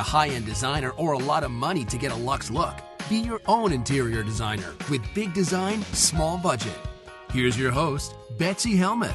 A high end designer or a lot of money to get a luxe look. Be your own interior designer with big design, small budget. Here's your host, Betsy Helmuth.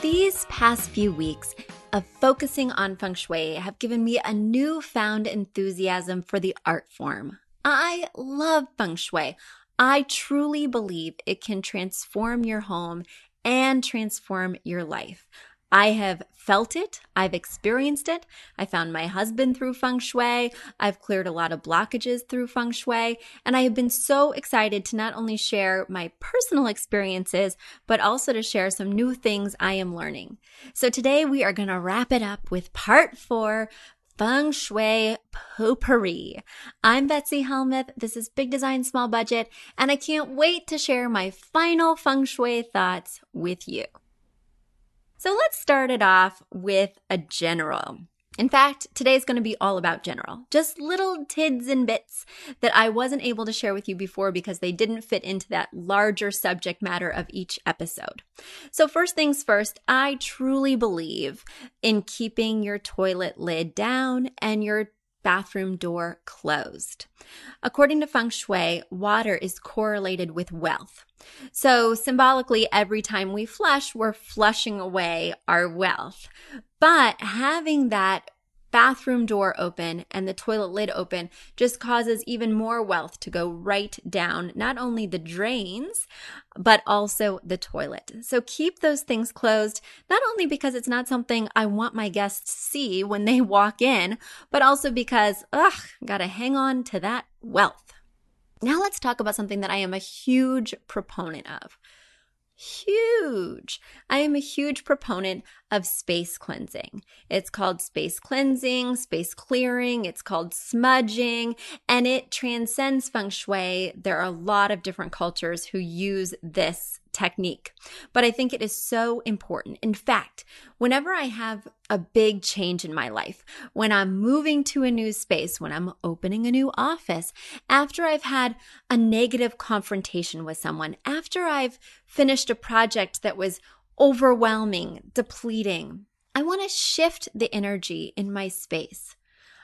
These past few weeks of focusing on feng shui have given me a newfound enthusiasm for the art form. I love feng shui. I truly believe it can transform your home and transform your life. I have felt it. I've experienced it. I found my husband through feng shui. I've cleared a lot of blockages through feng shui. And I have been so excited to not only share my personal experiences, but also to share some new things I am learning. So today we are going to wrap it up with part four Feng Shui Potpourri. I'm Betsy Helmuth. This is Big Design Small Budget, and I can't wait to share my final Feng Shui thoughts with you. So let's start it off with a general. In fact, today's going to be all about general, just little tids and bits that I wasn't able to share with you before because they didn't fit into that larger subject matter of each episode. So, first things first, I truly believe in keeping your toilet lid down and your bathroom door closed. According to feng shui, water is correlated with wealth. So, symbolically, every time we flush, we're flushing away our wealth. But having that bathroom door open and the toilet lid open just causes even more wealth to go right down not only the drains, but also the toilet. So keep those things closed, not only because it's not something I want my guests to see when they walk in, but also because, ugh, gotta hang on to that wealth. Now let's talk about something that I am a huge proponent of huge. I am a huge proponent of space cleansing. It's called space cleansing, space clearing, it's called smudging, and it transcends feng shui. There are a lot of different cultures who use this technique, but I think it is so important. In fact, whenever I have a big change in my life, when I'm moving to a new space, when I'm opening a new office, after I've had a negative confrontation with someone, after I've finished a project that was overwhelming, depleting, I want to shift the energy in my space.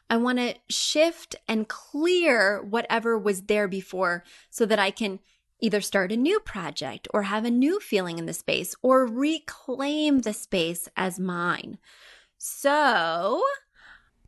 I want to shift and clear whatever was there before so that I can either start a new project or have a new feeling in the space or reclaim the space as mine. So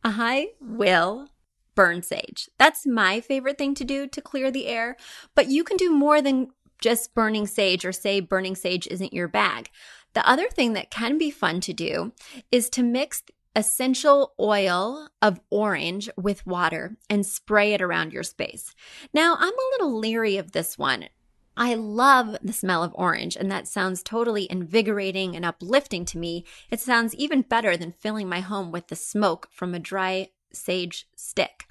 I will burn sage. That's my favorite thing to do to clear the air, but you can do more than just burning sage or say burning sage isn't your bag. The other thing that can be fun to do is to mix essential oil of orange with water and spray it around your space. Now, I'm a little leery of this one. I love the smell of orange, and that sounds totally invigorating and uplifting to me. It sounds even better than filling my home with the smoke from a dry sage stick.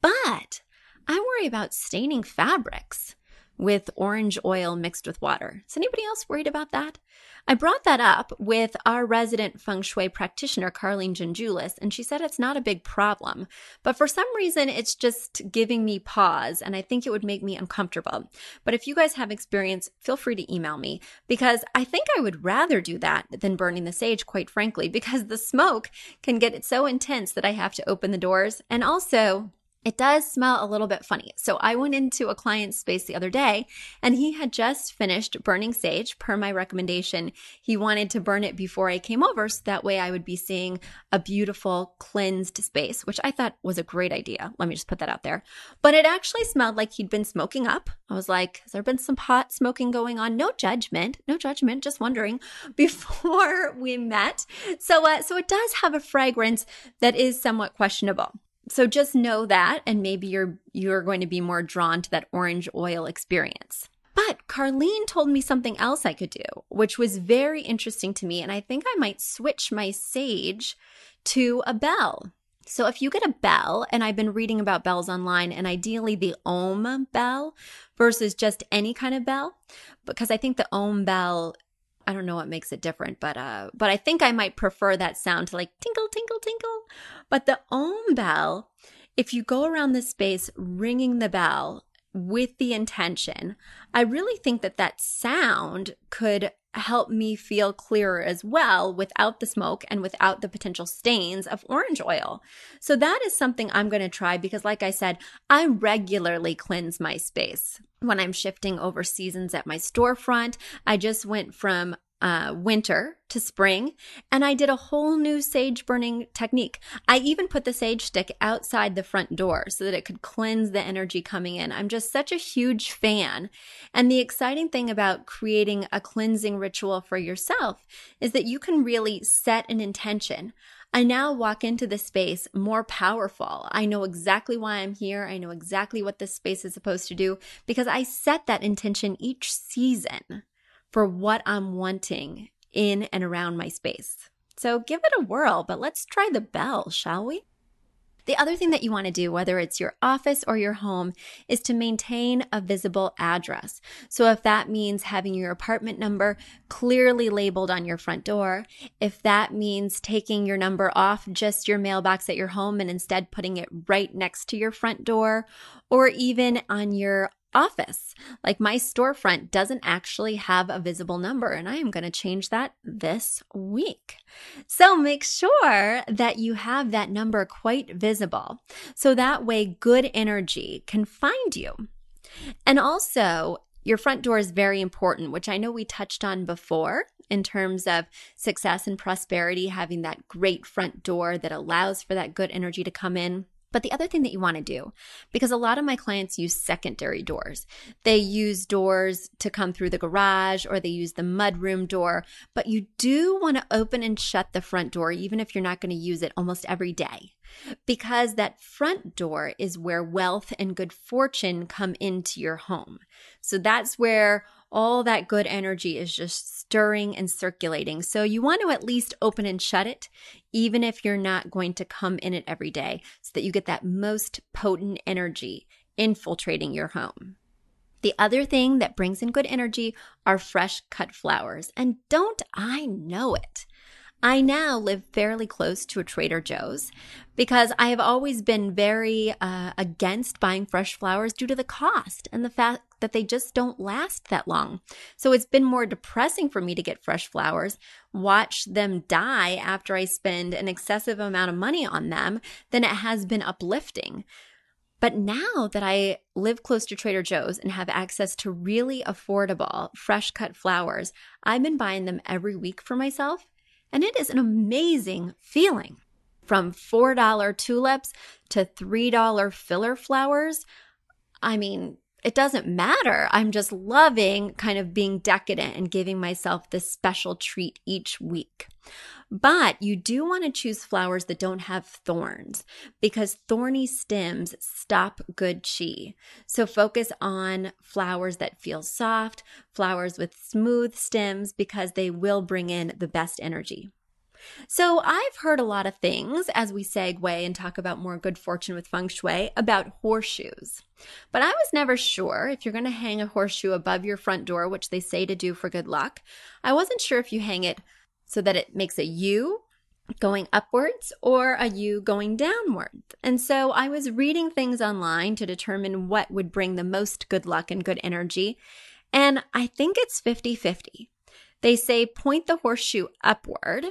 But I worry about staining fabrics with orange oil mixed with water. Is anybody else worried about that? I brought that up with our resident feng shui practitioner, Carlene Janjulis, and she said it's not a big problem. But for some reason, it's just giving me pause, and I think it would make me uncomfortable. But if you guys have experience, feel free to email me because I think I would rather do that than burning the sage, quite frankly, because the smoke can get so intense that I have to open the doors. And also, it does smell a little bit funny. So I went into a client's space the other day and he had just finished burning sage per my recommendation. He wanted to burn it before I came over so that way I would be seeing a beautiful cleansed space, which I thought was a great idea. Let me just put that out there. But it actually smelled like he'd been smoking up. I was like, has there been some pot smoking going on? No judgment, no judgment, just wondering before we met. So, uh, so it does have a fragrance that is somewhat questionable. So just know that and maybe you're you're going to be more drawn to that orange oil experience. But Carlene told me something else I could do, which was very interesting to me and I think I might switch my sage to a bell. So if you get a bell, and I've been reading about bells online, and ideally the Om bell versus just any kind of bell, because I think the Om bell I don't know what makes it different, but uh but I think I might prefer that sound to like tinkle tinkle tinkle. But the om bell, if you go around the space ringing the bell with the intention, I really think that that sound could help me feel clearer as well without the smoke and without the potential stains of orange oil. So that is something I'm going to try because like I said, I regularly cleanse my space when I'm shifting over seasons at my storefront. I just went from uh, winter to spring, and I did a whole new sage burning technique. I even put the sage stick outside the front door so that it could cleanse the energy coming in. I'm just such a huge fan. And the exciting thing about creating a cleansing ritual for yourself is that you can really set an intention. I now walk into the space more powerful. I know exactly why I'm here. I know exactly what this space is supposed to do because I set that intention each season for what I'm wanting in and around my space. So give it a whirl, but let's try the bell, shall we? The other thing that you want to do, whether it's your office or your home, is to maintain a visible address. So, if that means having your apartment number clearly labeled on your front door, if that means taking your number off just your mailbox at your home and instead putting it right next to your front door, or even on your office. Like my storefront doesn't actually have a visible number, and I am going to change that this week. So make sure that you have that number quite visible so that way good energy can find you. And also, your front door is very important, which I know we touched on before in terms of success and prosperity, having that great front door that allows for that good energy to come in. But the other thing that you want to do, because a lot of my clients use secondary doors, they use doors to come through the garage or they use the mudroom door, but you do want to open and shut the front door, even if you're not going to use it almost every day. Because that front door is where wealth and good fortune come into your home. So that's where all that good energy is just stirring and circulating. So you want to at least open and shut it, even if you're not going to come in it every day, so that you get that most potent energy infiltrating your home. The other thing that brings in good energy are fresh cut flowers. And don't I know it? I now live fairly close to a Trader Joe's because I have always been very uh, against buying fresh flowers due to the cost and the fact that they just don't last that long. So it's been more depressing for me to get fresh flowers, watch them die after I spend an excessive amount of money on them than it has been uplifting. But now that I live close to Trader Joe's and have access to really affordable, fresh cut flowers, I've been buying them every week for myself and it is an amazing feeling. From $4 tulips to $3 filler flowers. I mean, it doesn't matter. I'm just loving kind of being decadent and giving myself this special treat each week. But you do want to choose flowers that don't have thorns because thorny stems stop good chi. So focus on flowers that feel soft, flowers with smooth stems because they will bring in the best energy. So, I've heard a lot of things as we segue and talk about more good fortune with feng shui about horseshoes. But I was never sure if you're going to hang a horseshoe above your front door, which they say to do for good luck. I wasn't sure if you hang it so that it makes a U going upwards or a U going downward. And so I was reading things online to determine what would bring the most good luck and good energy. And I think it's 50 50. They say point the horseshoe upward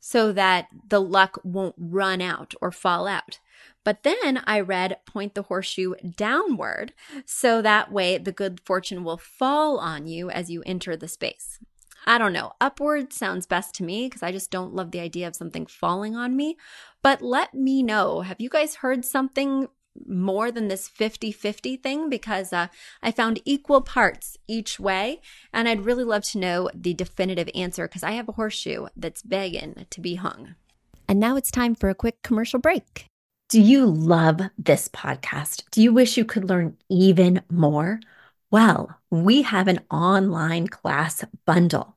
so that the luck won't run out or fall out. But then I read point the horseshoe downward so that way the good fortune will fall on you as you enter the space. I don't know. Upward sounds best to me because I just don't love the idea of something falling on me. But let me know. Have you guys heard something more than this 50 50 thing? Because uh, I found equal parts each way. And I'd really love to know the definitive answer because I have a horseshoe that's begging to be hung. And now it's time for a quick commercial break. Do you love this podcast? Do you wish you could learn even more? Well, we have an online class bundle.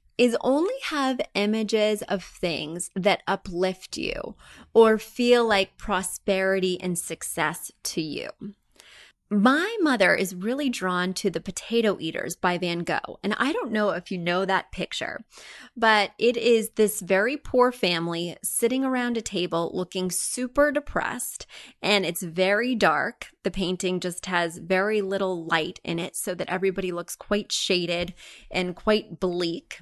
is only have images of things that uplift you or feel like prosperity and success to you. My mother is really drawn to The Potato Eaters by Van Gogh. And I don't know if you know that picture, but it is this very poor family sitting around a table looking super depressed. And it's very dark. The painting just has very little light in it so that everybody looks quite shaded and quite bleak.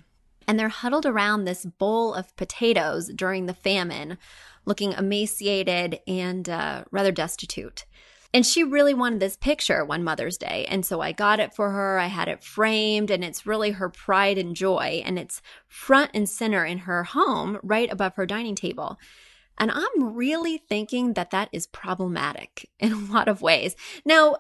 And they're huddled around this bowl of potatoes during the famine, looking emaciated and uh, rather destitute. And she really wanted this picture one Mother's Day. And so I got it for her. I had it framed, and it's really her pride and joy. And it's front and center in her home, right above her dining table. And I'm really thinking that that is problematic in a lot of ways. Now,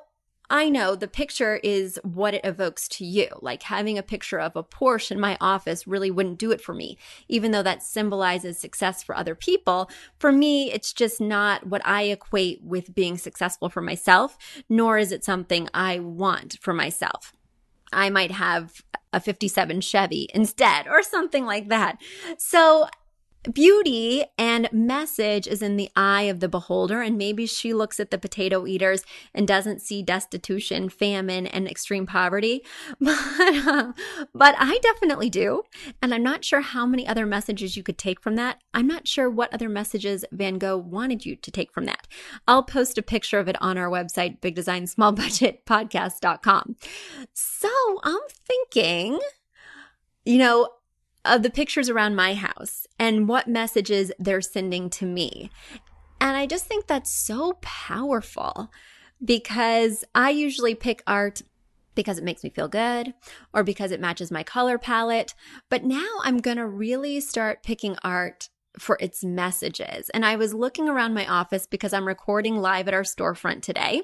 I know the picture is what it evokes to you. Like having a picture of a Porsche in my office really wouldn't do it for me. Even though that symbolizes success for other people, for me, it's just not what I equate with being successful for myself, nor is it something I want for myself. I might have a 57 Chevy instead or something like that. So Beauty and message is in the eye of the beholder, and maybe she looks at the potato eaters and doesn't see destitution, famine, and extreme poverty. But, uh, but I definitely do. And I'm not sure how many other messages you could take from that. I'm not sure what other messages Van Gogh wanted you to take from that. I'll post a picture of it on our website, bigdesignsmallbudgetpodcast.com. So I'm thinking, you know, of the pictures around my house and what messages they're sending to me. And I just think that's so powerful because I usually pick art because it makes me feel good or because it matches my color palette. But now I'm going to really start picking art for its messages. And I was looking around my office because I'm recording live at our storefront today.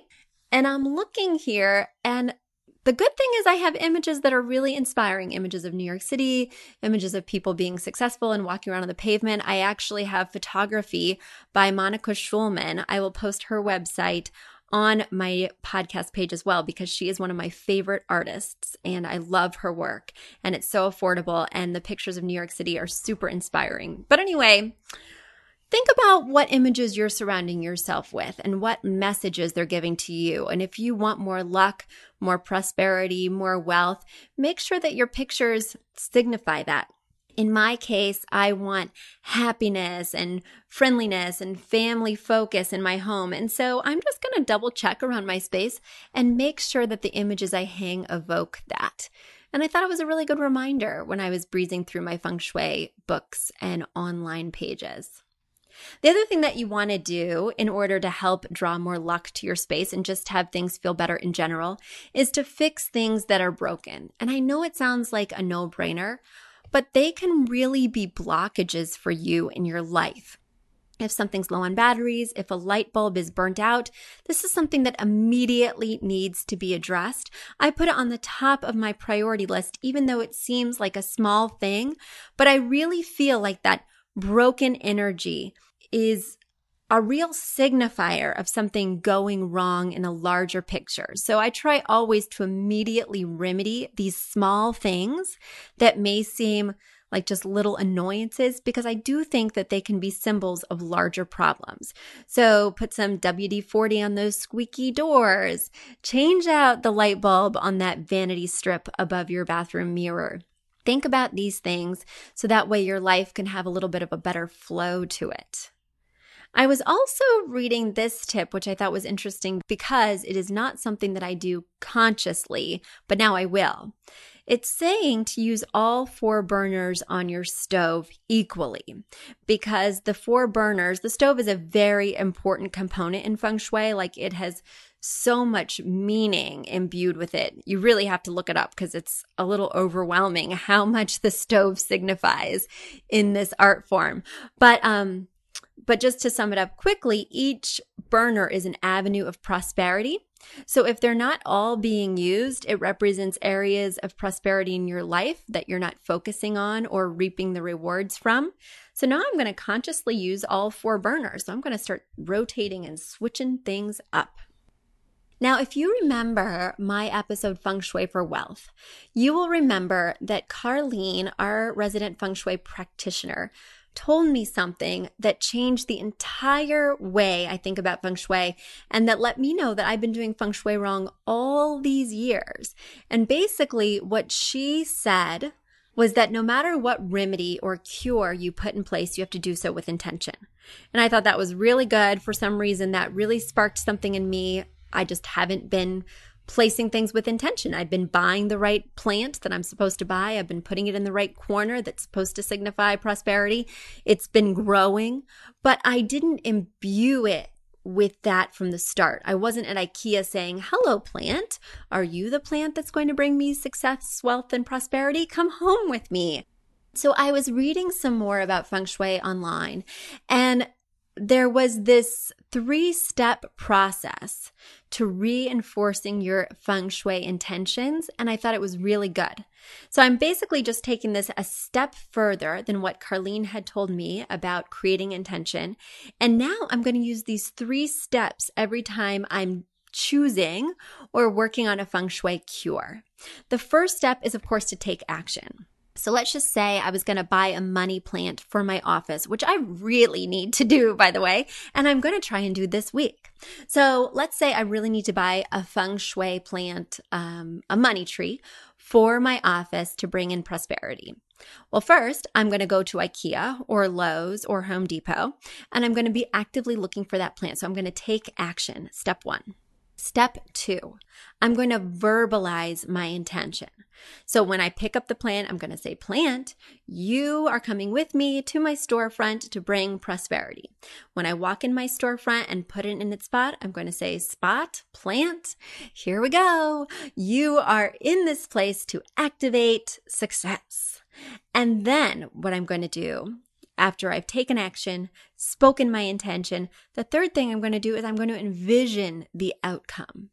And I'm looking here and the good thing is, I have images that are really inspiring images of New York City, images of people being successful and walking around on the pavement. I actually have photography by Monica Schulman. I will post her website on my podcast page as well because she is one of my favorite artists and I love her work and it's so affordable and the pictures of New York City are super inspiring. But anyway, Think about what images you're surrounding yourself with and what messages they're giving to you. And if you want more luck, more prosperity, more wealth, make sure that your pictures signify that. In my case, I want happiness and friendliness and family focus in my home. And so I'm just going to double check around my space and make sure that the images I hang evoke that. And I thought it was a really good reminder when I was breezing through my feng shui books and online pages. The other thing that you want to do in order to help draw more luck to your space and just have things feel better in general is to fix things that are broken. And I know it sounds like a no brainer, but they can really be blockages for you in your life. If something's low on batteries, if a light bulb is burnt out, this is something that immediately needs to be addressed. I put it on the top of my priority list, even though it seems like a small thing, but I really feel like that broken energy is a real signifier of something going wrong in a larger picture. So I try always to immediately remedy these small things that may seem like just little annoyances because I do think that they can be symbols of larger problems. So put some WD 40 on those squeaky doors, change out the light bulb on that vanity strip above your bathroom mirror. Think about these things so that way your life can have a little bit of a better flow to it. I was also reading this tip, which I thought was interesting because it is not something that I do consciously, but now I will. It's saying to use all four burners on your stove equally because the four burners, the stove is a very important component in feng shui. Like it has so much meaning imbued with it. You really have to look it up because it's a little overwhelming how much the stove signifies in this art form. But um but just to sum it up quickly, each burner is an avenue of prosperity. So if they're not all being used, it represents areas of prosperity in your life that you're not focusing on or reaping the rewards from. So now I'm going to consciously use all four burners. So I'm going to start rotating and switching things up. Now, if you remember my episode Feng Shui for Wealth, you will remember that Carlene, our resident Feng Shui practitioner, told me something that changed the entire way I think about feng shui and that let me know that I've been doing feng shui wrong all these years. And basically, what she said was that no matter what remedy or cure you put in place, you have to do so with intention. And I thought that was really good. For some reason, that really sparked something in me. I just haven't been placing things with intention. I've been buying the right plant that I'm supposed to buy. I've been putting it in the right corner that's supposed to signify prosperity. It's been growing, but I didn't imbue it with that from the start. I wasn't at IKEA saying, Hello, plant. Are you the plant that's going to bring me success, wealth, and prosperity? Come home with me. So I was reading some more about feng shui online and there was this three step process to reinforcing your feng shui intentions, and I thought it was really good. So I'm basically just taking this a step further than what Carlene had told me about creating intention. And now I'm going to use these three steps every time I'm choosing or working on a feng shui cure. The first step is, of course, to take action. So let's just say I was going to buy a money plant for my office, which I really need to do, by the way, and I'm going to try and do this week. So let's say I really need to buy a feng shui plant, um, a money tree for my office to bring in prosperity. Well, first, I'm going to go to IKEA or Lowe's or Home Depot, and I'm going to be actively looking for that plant. So I'm going to take action. Step one. Step two, I'm going to verbalize my intention. So when I pick up the plant, I'm going to say, Plant, you are coming with me to my storefront to bring prosperity. When I walk in my storefront and put it in its spot, I'm going to say, Spot, plant, here we go. You are in this place to activate success. And then what I'm going to do after I've taken action, spoken my intention, the third thing I'm going to do is I'm going to envision the outcome.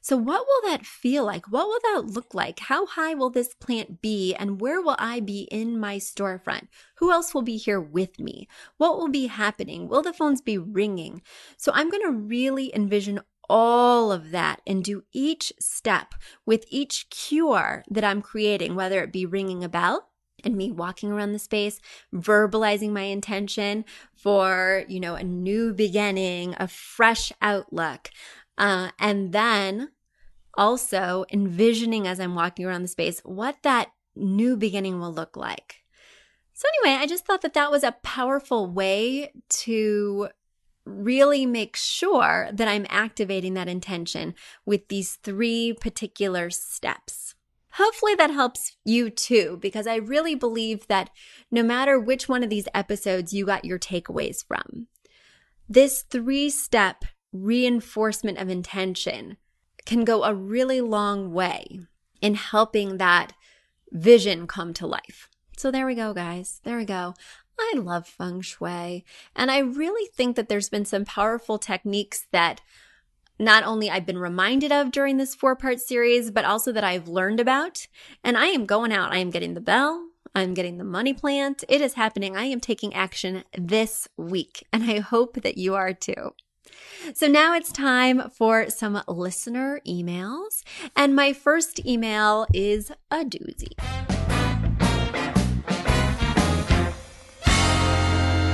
So, what will that feel like? What will that look like? How high will this plant be? And where will I be in my storefront? Who else will be here with me? What will be happening? Will the phones be ringing? So, I'm going to really envision all of that and do each step with each cure that I'm creating, whether it be ringing a bell and me walking around the space, verbalizing my intention for, you know, a new beginning, a fresh outlook. Uh, and then also envisioning as I'm walking around the space what that new beginning will look like. So, anyway, I just thought that that was a powerful way to really make sure that I'm activating that intention with these three particular steps. Hopefully that helps you too, because I really believe that no matter which one of these episodes you got your takeaways from, this three step reinforcement of intention can go a really long way in helping that vision come to life. So there we go, guys. There we go. I love feng shui. And I really think that there's been some powerful techniques that not only I've been reminded of during this four part series, but also that I've learned about. And I am going out. I am getting the bell. I'm getting the money plant. It is happening. I am taking action this week. And I hope that you are too. So now it's time for some listener emails. And my first email is a doozy.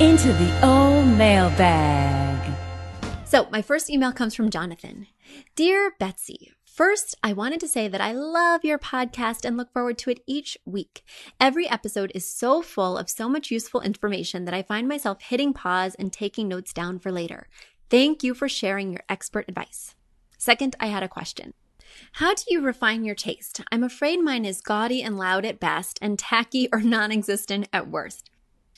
Into the old mailbag. So, my first email comes from Jonathan. Dear Betsy, First, I wanted to say that I love your podcast and look forward to it each week. Every episode is so full of so much useful information that I find myself hitting pause and taking notes down for later. Thank you for sharing your expert advice. Second, I had a question. How do you refine your taste? I'm afraid mine is gaudy and loud at best and tacky or non existent at worst.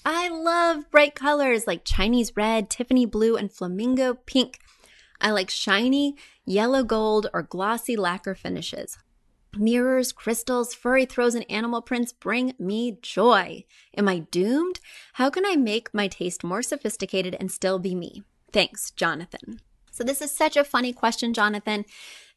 I love bright colors like Chinese red, Tiffany blue, and flamingo pink. I like shiny, yellow gold, or glossy lacquer finishes. Mirrors, crystals, furry throws, and animal prints bring me joy. Am I doomed? How can I make my taste more sophisticated and still be me? Thanks, Jonathan. So, this is such a funny question, Jonathan,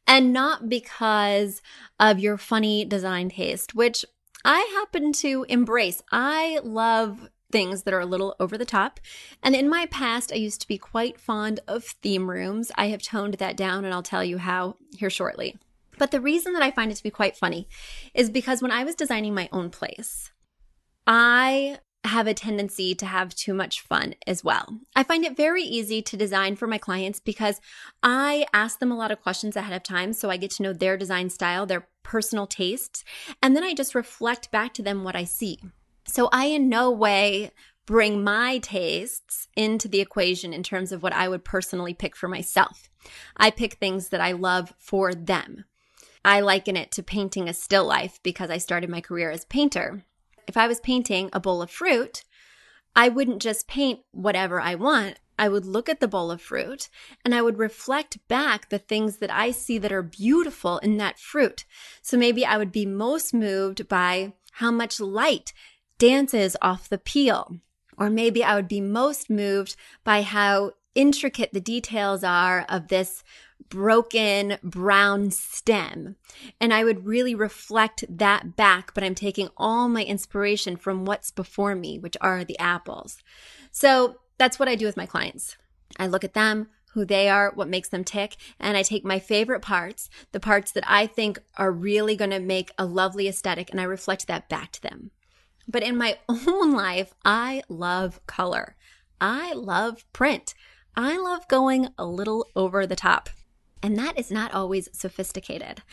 and not because of your funny design taste, which I happen to embrace. I love things that are a little over the top. And in my past, I used to be quite fond of theme rooms. I have toned that down, and I'll tell you how here shortly. But the reason that I find it to be quite funny is because when I was designing my own place, I have a tendency to have too much fun as well. I find it very easy to design for my clients because I ask them a lot of questions ahead of time so I get to know their design style, their personal tastes, and then I just reflect back to them what I see. So I in no way bring my tastes into the equation in terms of what I would personally pick for myself. I pick things that I love for them. I liken it to painting a still life because I started my career as a painter. If I was painting a bowl of fruit, I wouldn't just paint whatever I want. I would look at the bowl of fruit and I would reflect back the things that I see that are beautiful in that fruit. So maybe I would be most moved by how much light dances off the peel. Or maybe I would be most moved by how intricate the details are of this broken brown stem. And I would really reflect that back, but I'm taking all my inspiration from what's before me, which are the apples. So that's what I do with my clients. I look at them, who they are, what makes them tick, and I take my favorite parts, the parts that I think are really going to make a lovely aesthetic, and I reflect that back to them. But in my own life, I love color. I love print. I love going a little over the top. And that is not always sophisticated.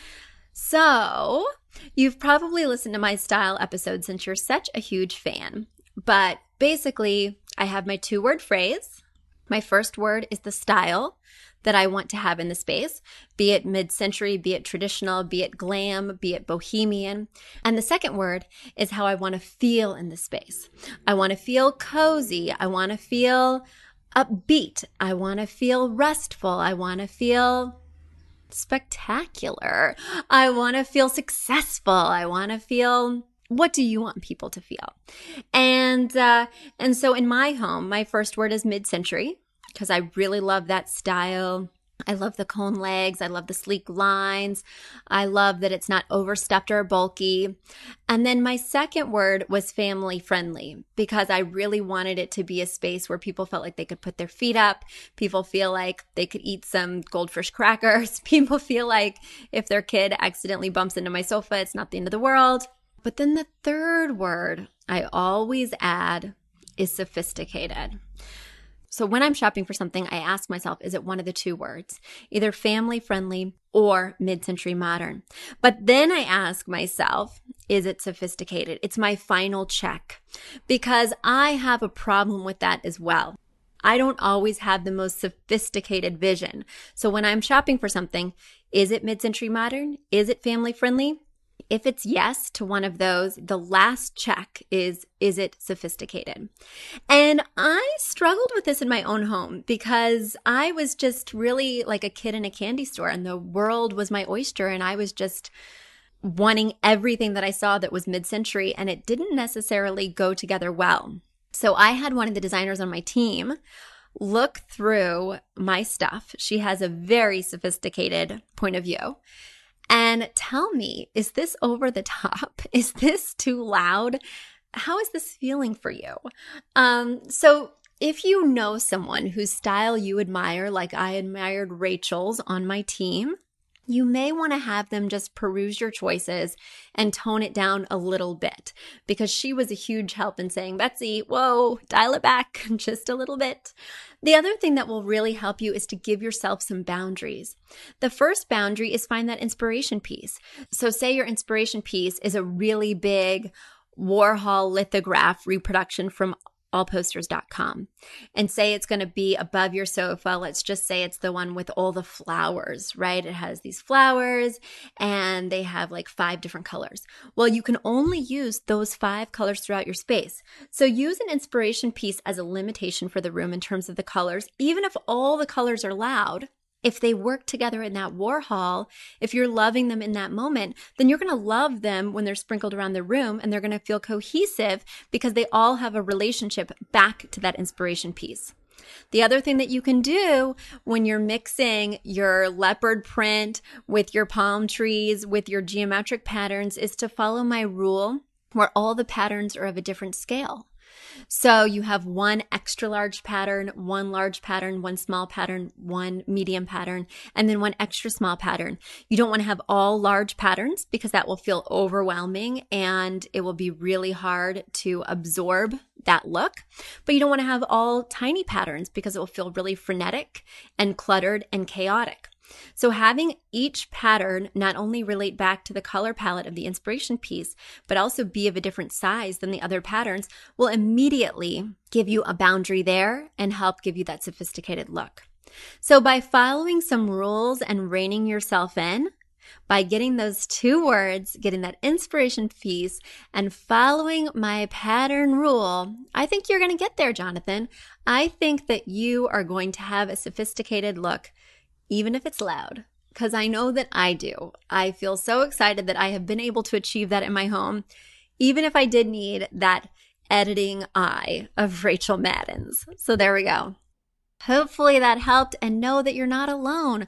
So, you've probably listened to my style episode since you're such a huge fan. But basically, I have my two word phrase. My first word is the style that I want to have in the space, be it mid century, be it traditional, be it glam, be it bohemian. And the second word is how I want to feel in the space. I want to feel cozy. I want to feel upbeat. I want to feel restful. I want to feel spectacular. I want to feel successful. I want to feel what do you want people to feel? And uh, and so in my home, my first word is mid-century because I really love that style. I love the cone legs. I love the sleek lines. I love that it's not overstuffed or bulky. And then my second word was family friendly because I really wanted it to be a space where people felt like they could put their feet up. People feel like they could eat some goldfish crackers. People feel like if their kid accidentally bumps into my sofa, it's not the end of the world. But then the third word I always add is sophisticated. So when I'm shopping for something, I ask myself, is it one of the two words, either family friendly or mid century modern? But then I ask myself, is it sophisticated? It's my final check because I have a problem with that as well. I don't always have the most sophisticated vision. So when I'm shopping for something, is it mid century modern? Is it family friendly? If it's yes to one of those, the last check is is it sophisticated? And I struggled with this in my own home because I was just really like a kid in a candy store and the world was my oyster and I was just wanting everything that I saw that was mid century and it didn't necessarily go together well. So I had one of the designers on my team look through my stuff. She has a very sophisticated point of view and tell me is this over the top? Is this too loud? How is this feeling for you? Um, so, if you know someone whose style you admire, like I admired Rachel's on my team, you may want to have them just peruse your choices and tone it down a little bit because she was a huge help in saying, Betsy, whoa, dial it back just a little bit. The other thing that will really help you is to give yourself some boundaries. The first boundary is find that inspiration piece. So, say your inspiration piece is a really big Warhol lithograph reproduction from allposters.com and say it's going to be above your sofa. Let's just say it's the one with all the flowers, right? It has these flowers and they have like five different colors. Well, you can only use those five colors throughout your space. So use an inspiration piece as a limitation for the room in terms of the colors. Even if all the colors are loud, if they work together in that Warhol, if you're loving them in that moment, then you're going to love them when they're sprinkled around the room and they're going to feel cohesive because they all have a relationship back to that inspiration piece. The other thing that you can do when you're mixing your leopard print with your palm trees, with your geometric patterns, is to follow my rule where all the patterns are of a different scale. So you have one extra large pattern, one large pattern, one small pattern, one medium pattern, and then one extra small pattern. You don't want to have all large patterns because that will feel overwhelming and it will be really hard to absorb that look. But you don't want to have all tiny patterns because it will feel really frenetic and cluttered and chaotic. So having each pattern not only relate back to the color palette of the inspiration piece, but also be of a different size than the other patterns will immediately give you a boundary there and help give you that sophisticated look. So by following some rules and reining yourself in, by getting those two words, getting that inspiration piece, and following my pattern rule, I think you're going to get there, Jonathan. I think that you are going to have a sophisticated look even if it's loud, because I know that I do. I feel so excited that I have been able to achieve that in my home, even if I did need that editing eye of Rachel Madden's. So there we go. Hopefully that helped, and know that you're not alone.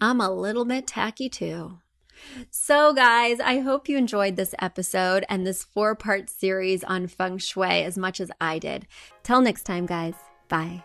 I'm a little bit tacky too. So, guys, I hope you enjoyed this episode and this four part series on feng shui as much as I did. Till next time, guys. Bye.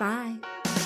Bye.